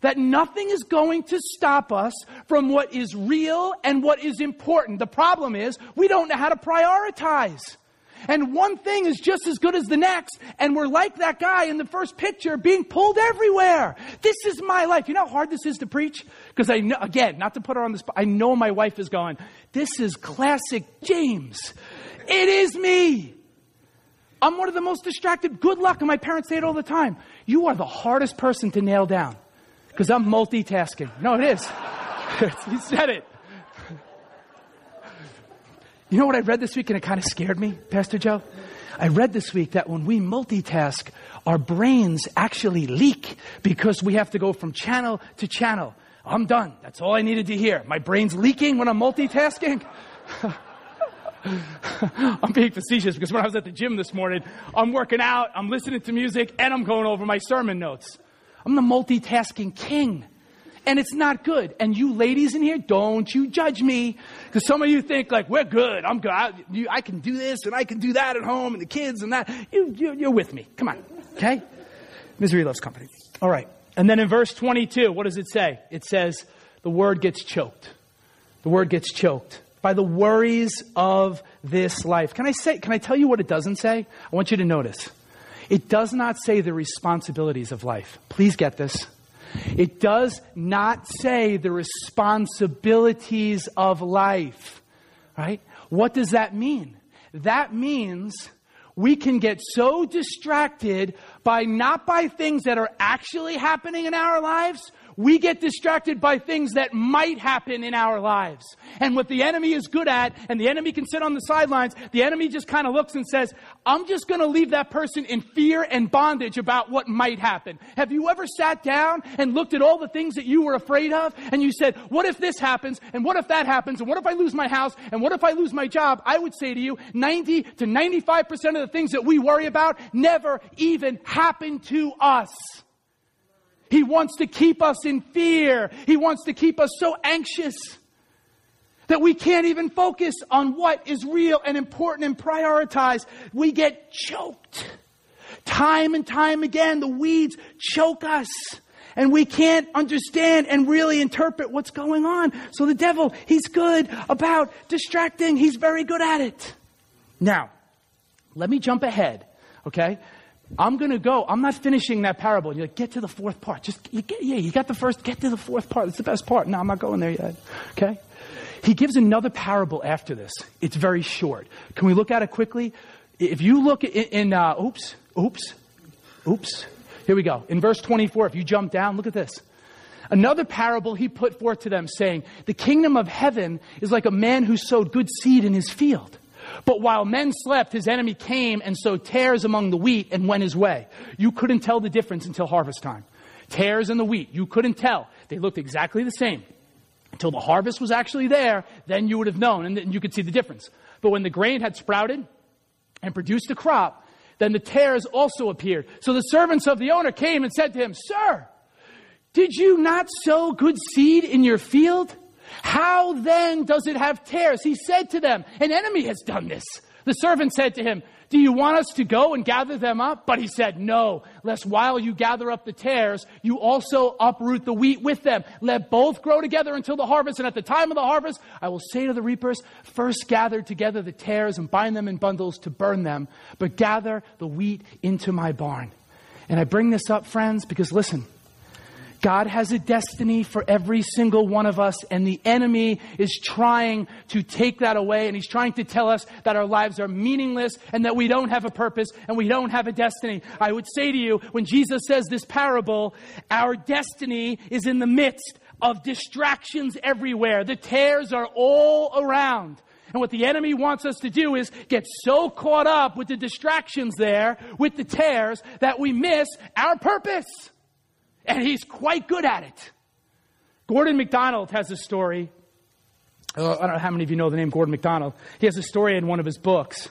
B: that nothing is going to stop us from what is real and what is important. The problem is we don't know how to prioritize. And one thing is just as good as the next. And we're like that guy in the first picture being pulled everywhere. This is my life. You know how hard this is to preach? Because I know, again, not to put her on the spot, I know my wife is going, this is classic James. It is me. I'm one of the most distracted. Good luck. And my parents say it all the time. You are the hardest person to nail down. Because I'm multitasking. No, it is. (laughs) he said it. You know what I read this week and it kind of scared me, Pastor Joe? I read this week that when we multitask, our brains actually leak because we have to go from channel to channel. I'm done. That's all I needed to hear. My brain's leaking when I'm multitasking. (laughs) I'm being facetious because when I was at the gym this morning, I'm working out, I'm listening to music, and I'm going over my sermon notes. I'm the multitasking king and it's not good. And you ladies in here, don't you judge me. Because some of you think like, we're good. I'm good. I, you, I, can do this and I can do that at home and the kids and that. You, you, you're with me. Come on. Okay? Misery loves company. All right. And then in verse 22, what does it say? It says, the word gets choked. The word gets choked by the worries of this life. Can I say, can I tell you what it doesn't say? I want you to notice. It does not say the responsibilities of life. Please get this. It does not say the responsibilities of life, right? What does that mean? That means we can get so distracted by not by things that are actually happening in our lives, we get distracted by things that might happen in our lives. And what the enemy is good at, and the enemy can sit on the sidelines, the enemy just kind of looks and says, I'm just going to leave that person in fear and bondage about what might happen. Have you ever sat down and looked at all the things that you were afraid of and you said, what if this happens? And what if that happens? And what if I lose my house? And what if I lose my job? I would say to you, 90 to 95% of the things that we worry about never even happen to us. He wants to keep us in fear. He wants to keep us so anxious that we can't even focus on what is real and important and prioritize. We get choked. Time and time again, the weeds choke us. And we can't understand and really interpret what's going on. So the devil, he's good about distracting. He's very good at it. Now, let me jump ahead, okay? I'm going to go. I'm not finishing that parable. You're like, get to the fourth part. Just, you get, yeah, you got the first, get to the fourth part. It's the best part. No, I'm not going there yet. Okay? He gives another parable after this. It's very short. Can we look at it quickly? If you look in, in uh, oops, oops, oops. Here we go. In verse 24, if you jump down, look at this. Another parable he put forth to them, saying, The kingdom of heaven is like a man who sowed good seed in his field. But while men slept, his enemy came and sowed tares among the wheat and went his way. You couldn't tell the difference until harvest time. Tares in the wheat, you couldn't tell. They looked exactly the same. Until the harvest was actually there, then you would have known and you could see the difference. But when the grain had sprouted and produced a crop, then the tares also appeared. So the servants of the owner came and said to him, Sir, did you not sow good seed in your field? How then does it have tares? He said to them, An enemy has done this. The servant said to him, Do you want us to go and gather them up? But he said, No, lest while you gather up the tares, you also uproot the wheat with them. Let both grow together until the harvest. And at the time of the harvest, I will say to the reapers, First gather together the tares and bind them in bundles to burn them, but gather the wheat into my barn. And I bring this up, friends, because listen, God has a destiny for every single one of us, and the enemy is trying to take that away, and he's trying to tell us that our lives are meaningless and that we don't have a purpose and we don't have a destiny. I would say to you, when Jesus says this parable, our destiny is in the midst of distractions everywhere. The tares are all around. And what the enemy wants us to do is get so caught up with the distractions there, with the tares, that we miss our purpose. And he's quite good at it. Gordon MacDonald has a story. Uh, I don't know how many of you know the name Gordon MacDonald. He has a story in one of his books.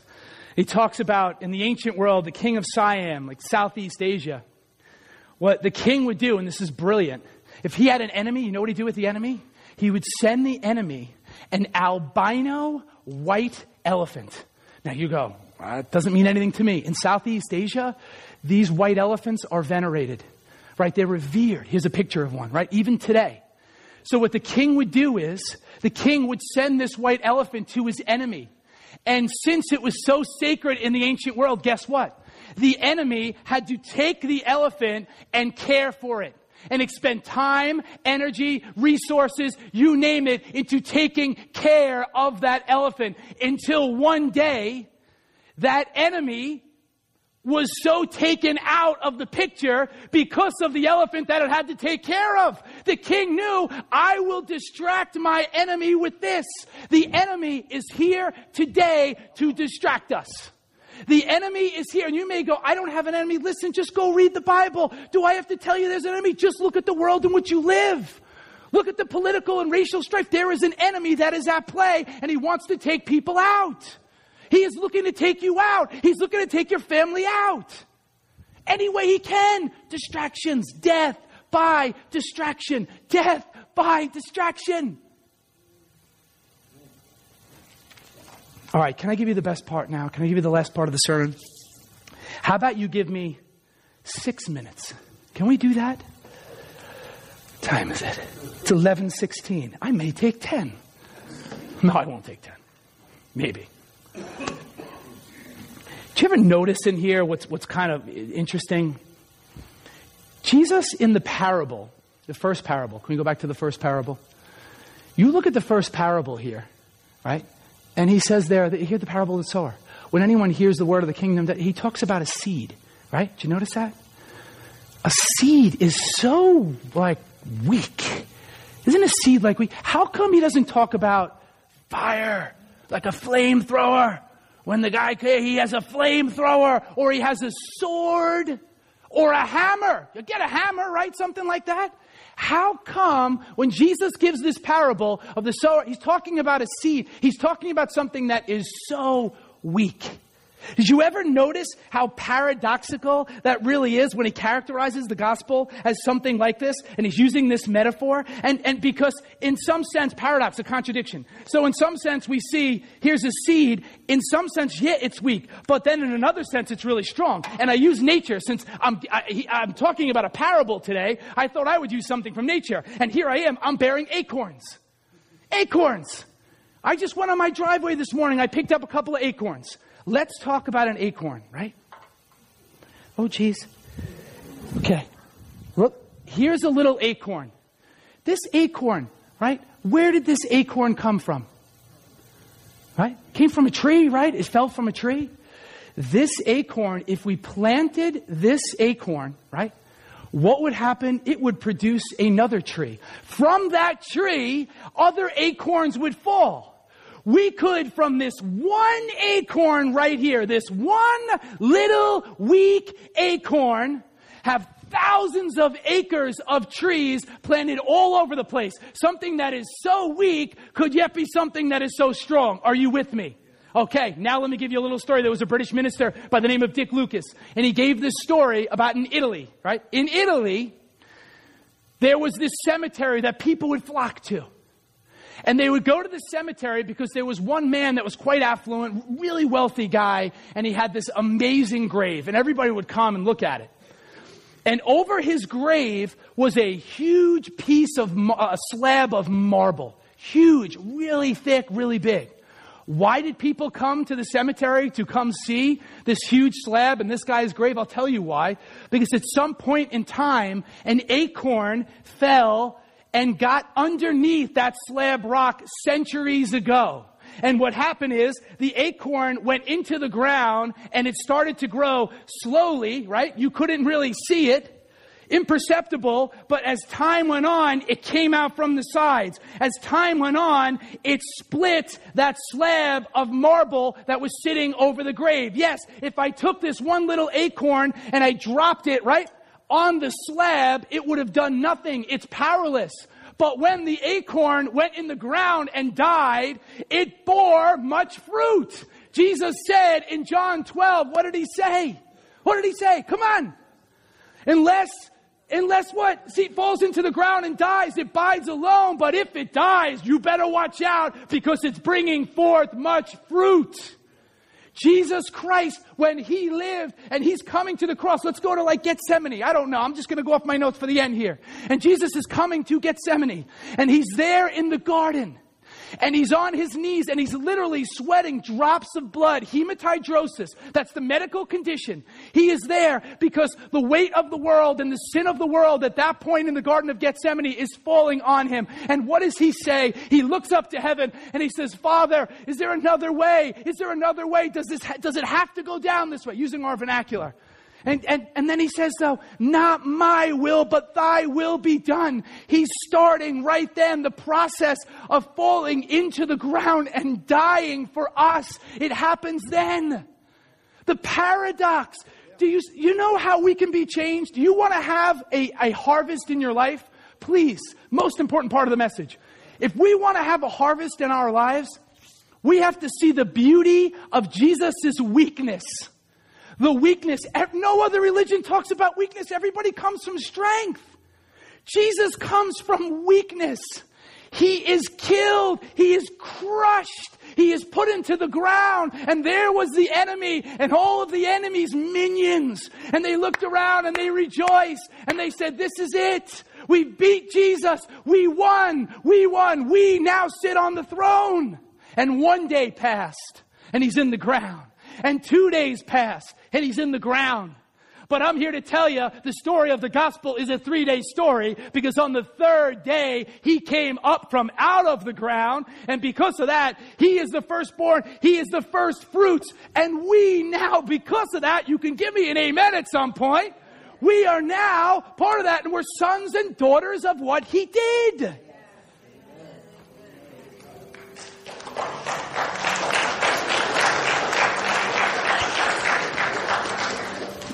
B: He talks about in the ancient world, the king of Siam, like Southeast Asia, what the king would do, and this is brilliant. If he had an enemy, you know what he'd do with the enemy? He would send the enemy an albino white elephant. Now you go, that doesn't mean anything to me. In Southeast Asia, these white elephants are venerated right? They're revered. Here's a picture of one, right? Even today. So what the king would do is the king would send this white elephant to his enemy. And since it was so sacred in the ancient world, guess what? The enemy had to take the elephant and care for it and expend time, energy, resources, you name it, into taking care of that elephant until one day that enemy was so taken out of the picture because of the elephant that it had to take care of. The king knew, I will distract my enemy with this. The enemy is here today to distract us. The enemy is here, and you may go, I don't have an enemy. Listen, just go read the Bible. Do I have to tell you there's an enemy? Just look at the world in which you live. Look at the political and racial strife. There is an enemy that is at play, and he wants to take people out. He is looking to take you out. He's looking to take your family out. Any way he can. Distractions, death by distraction, death by distraction. All right, can I give you the best part now? Can I give you the last part of the sermon? How about you give me six minutes? Can we do that? Time is it? It's eleven sixteen. I may take ten. No, I won't take ten. Maybe. Do you ever notice in here what's, what's kind of interesting? Jesus in the parable, the first parable, can we go back to the first parable? You look at the first parable here, right? And he says there, that, hear the parable of the sower. When anyone hears the word of the kingdom, that he talks about a seed, right? Do you notice that? A seed is so like weak. Isn't a seed like weak? How come he doesn't talk about fire like a flamethrower. When the guy, he has a flamethrower or he has a sword or a hammer. You get a hammer, right? Something like that. How come when Jesus gives this parable of the sower, he's talking about a seed. He's talking about something that is so weak. Did you ever notice how paradoxical that really is when he characterizes the gospel as something like this and he's using this metaphor? And, and because in some sense, paradox, a contradiction. So in some sense, we see here's a seed. In some sense, yeah, it's weak. But then in another sense, it's really strong. And I use nature since I'm, I, I'm talking about a parable today. I thought I would use something from nature. And here I am, I'm bearing acorns. Acorns. I just went on my driveway this morning. I picked up a couple of acorns. Let's talk about an acorn, right? Oh, geez. Okay. Look, here's a little acorn. This acorn, right? Where did this acorn come from? Right? Came from a tree, right? It fell from a tree. This acorn, if we planted this acorn, right? What would happen? It would produce another tree. From that tree, other acorns would fall. We could, from this one acorn right here, this one little weak acorn, have thousands of acres of trees planted all over the place. Something that is so weak could yet be something that is so strong. Are you with me? Okay, now let me give you a little story. There was a British minister by the name of Dick Lucas, and he gave this story about in Italy, right? In Italy, there was this cemetery that people would flock to. And they would go to the cemetery because there was one man that was quite affluent, really wealthy guy, and he had this amazing grave, and everybody would come and look at it. And over his grave was a huge piece of, a slab of marble. Huge, really thick, really big. Why did people come to the cemetery to come see this huge slab and this guy's grave? I'll tell you why. Because at some point in time, an acorn fell and got underneath that slab rock centuries ago. And what happened is the acorn went into the ground and it started to grow slowly, right? You couldn't really see it. Imperceptible, but as time went on, it came out from the sides. As time went on, it split that slab of marble that was sitting over the grave. Yes, if I took this one little acorn and I dropped it, right? On the slab, it would have done nothing. It's powerless. But when the acorn went in the ground and died, it bore much fruit. Jesus said in John 12, what did he say? What did he say? Come on. Unless, unless what? See, it falls into the ground and dies, it bides alone. But if it dies, you better watch out because it's bringing forth much fruit. Jesus Christ, when he lived and he's coming to the cross, let's go to like Gethsemane. I don't know. I'm just going to go off my notes for the end here. And Jesus is coming to Gethsemane and he's there in the garden and he's on his knees and he's literally sweating drops of blood, hematidrosis. That's the medical condition. He is there because the weight of the world and the sin of the world at that point in the Garden of Gethsemane is falling on him. And what does he say? He looks up to heaven and he says, Father, is there another way? Is there another way? Does this, does it have to go down this way? Using our vernacular. And, and, and then he says, though, not my will, but thy will be done. He's starting right then the process of falling into the ground and dying for us. It happens then. The paradox. Do you, you know how we can be changed? Do you want to have a, a harvest in your life? Please, most important part of the message. If we want to have a harvest in our lives, we have to see the beauty of Jesus' weakness the weakness. No other religion talks about weakness. Everybody comes from strength. Jesus comes from weakness. He is killed. He is crushed. He is put into the ground. And there was the enemy and all of the enemy's minions. And they looked around and they rejoiced and they said, This is it. We beat Jesus. We won. We won. We now sit on the throne. And one day passed and he's in the ground. And two days passed and he's in the ground. But I'm here to tell you the story of the gospel is a three day story because on the third day he came up from out of the ground. And because of that, he is the firstborn. He is the first fruits. And we now, because of that, you can give me an amen at some point. We are now part of that and we're sons and daughters of what he did.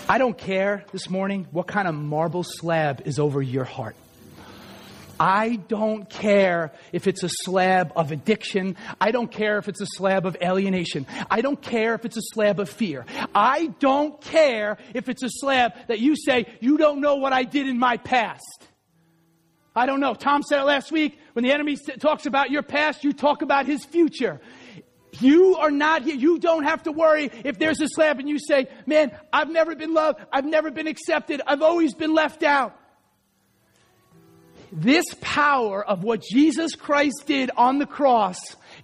B: I don't care this morning what kind of marble slab is over your heart. I don't care if it's a slab of addiction. I don't care if it's a slab of alienation. I don't care if it's a slab of fear. I don't care if it's a slab that you say, you don't know what I did in my past. I don't know. Tom said it last week. When the enemy talks about your past, you talk about his future. You are not here. You don't have to worry if there's a slap and you say, man, I've never been loved. I've never been accepted. I've always been left out. This power of what Jesus Christ did on the cross,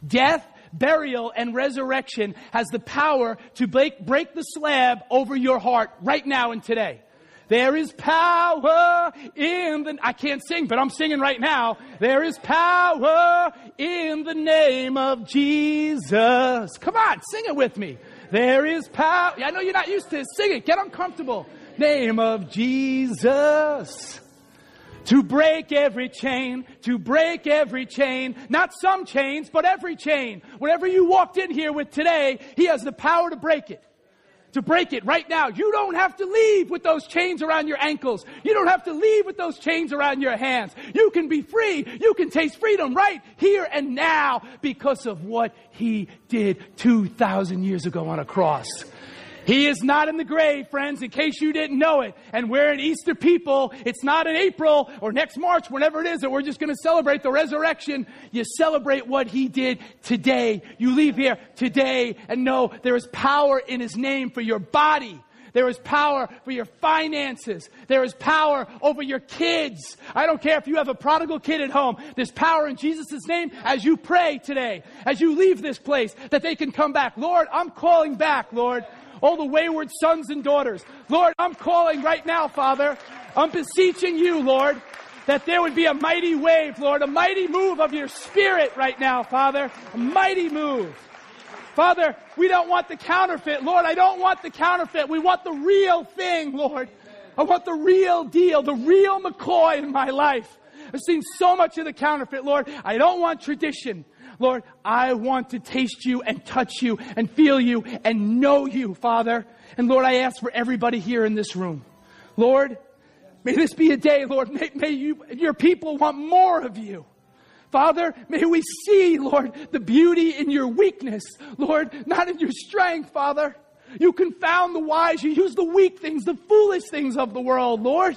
B: death, burial, and resurrection has the power to break, break the slab over your heart right now and today. There is power in the, I can't sing, but I'm singing right now. There is power in the name of Jesus. Come on, sing it with me. There is power. I know you're not used to it. Sing it. Get uncomfortable. Name of Jesus. To break every chain, to break every chain, not some chains, but every chain. Whatever you walked in here with today, He has the power to break it to break it right now. You don't have to leave with those chains around your ankles. You don't have to leave with those chains around your hands. You can be free. You can taste freedom right here and now because of what he did 2,000 years ago on a cross. He is not in the grave, friends, in case you didn't know it. And we're an Easter people. It's not in April or next March, whenever it is that we're just going to celebrate the resurrection. You celebrate what He did today. You leave here today and know there is power in His name for your body. There is power for your finances. There is power over your kids. I don't care if you have a prodigal kid at home. There's power in Jesus' name as you pray today, as you leave this place, that they can come back. Lord, I'm calling back, Lord all the wayward sons and daughters. Lord, I'm calling right now, Father. I'm beseeching you, Lord, that there would be a mighty wave, Lord, a mighty move of your spirit right now, Father. A mighty move. Father, we don't want the counterfeit. Lord, I don't want the counterfeit. We want the real thing, Lord. I want the real deal, the real McCoy in my life. I've seen so much of the counterfeit, Lord. I don't want tradition. Lord, I want to taste you and touch you and feel you and know you, Father. And Lord, I ask for everybody here in this room. Lord, may this be a day, Lord, may, may you, your people want more of you. Father, may we see, Lord, the beauty in your weakness, Lord, not in your strength, Father. You confound the wise, you use the weak things, the foolish things of the world, Lord.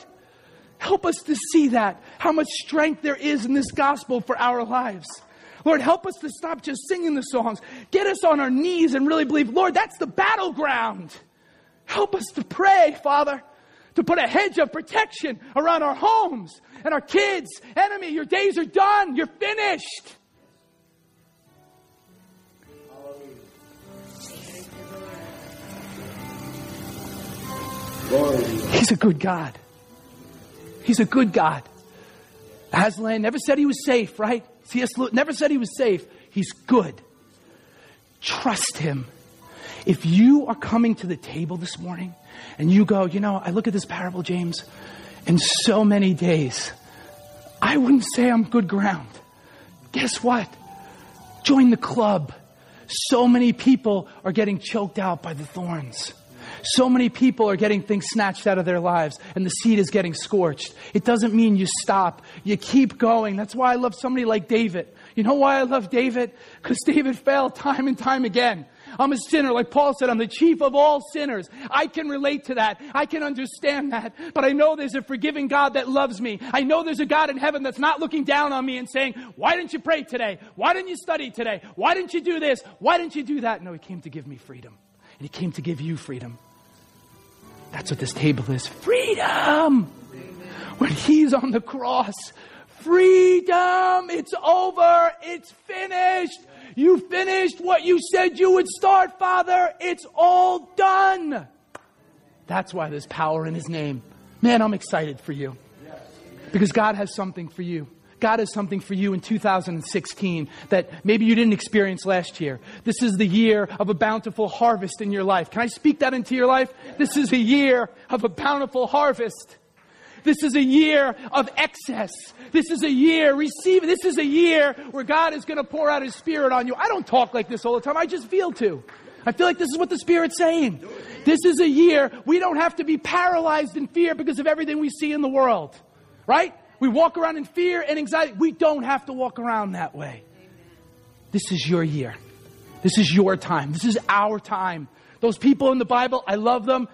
B: Help us to see that, how much strength there is in this gospel for our lives. Lord, help us to stop just singing the songs. Get us on our knees and really believe, Lord, that's the battleground. Help us to pray, Father, to put a hedge of protection around our homes and our kids. Enemy, your days are done. You're finished. He's a good God. He's a good God. Aslan never said he was safe, right? C.S. Lewis never said he was safe. He's good. Trust him. If you are coming to the table this morning and you go, you know, I look at this parable, James, in so many days, I wouldn't say I'm good ground. Guess what? Join the club. So many people are getting choked out by the thorns. So many people are getting things snatched out of their lives and the seed is getting scorched. It doesn't mean you stop. You keep going. That's why I love somebody like David. You know why I love David? Because David failed time and time again. I'm a sinner. Like Paul said, I'm the chief of all sinners. I can relate to that. I can understand that. But I know there's a forgiving God that loves me. I know there's a God in heaven that's not looking down on me and saying, why didn't you pray today? Why didn't you study today? Why didn't you do this? Why didn't you do that? No, he came to give me freedom. And he came to give you freedom. That's what this table is freedom. When he's on the cross, freedom. It's over. It's finished. You finished what you said you would start, Father. It's all done. That's why there's power in his name. Man, I'm excited for you. Because God has something for you. God has something for you in 2016 that maybe you didn't experience last year. This is the year of a bountiful harvest in your life. Can I speak that into your life? This is a year of a bountiful harvest. This is a year of excess. This is a year receiving. This is a year where God is going to pour out His Spirit on you. I don't talk like this all the time. I just feel to. I feel like this is what the Spirit's saying. This is a year we don't have to be paralyzed in fear because of everything we see in the world. Right? We walk around in fear and anxiety. We don't have to walk around that way. This is your year. This is your time. This is our time. Those people in the Bible, I love them.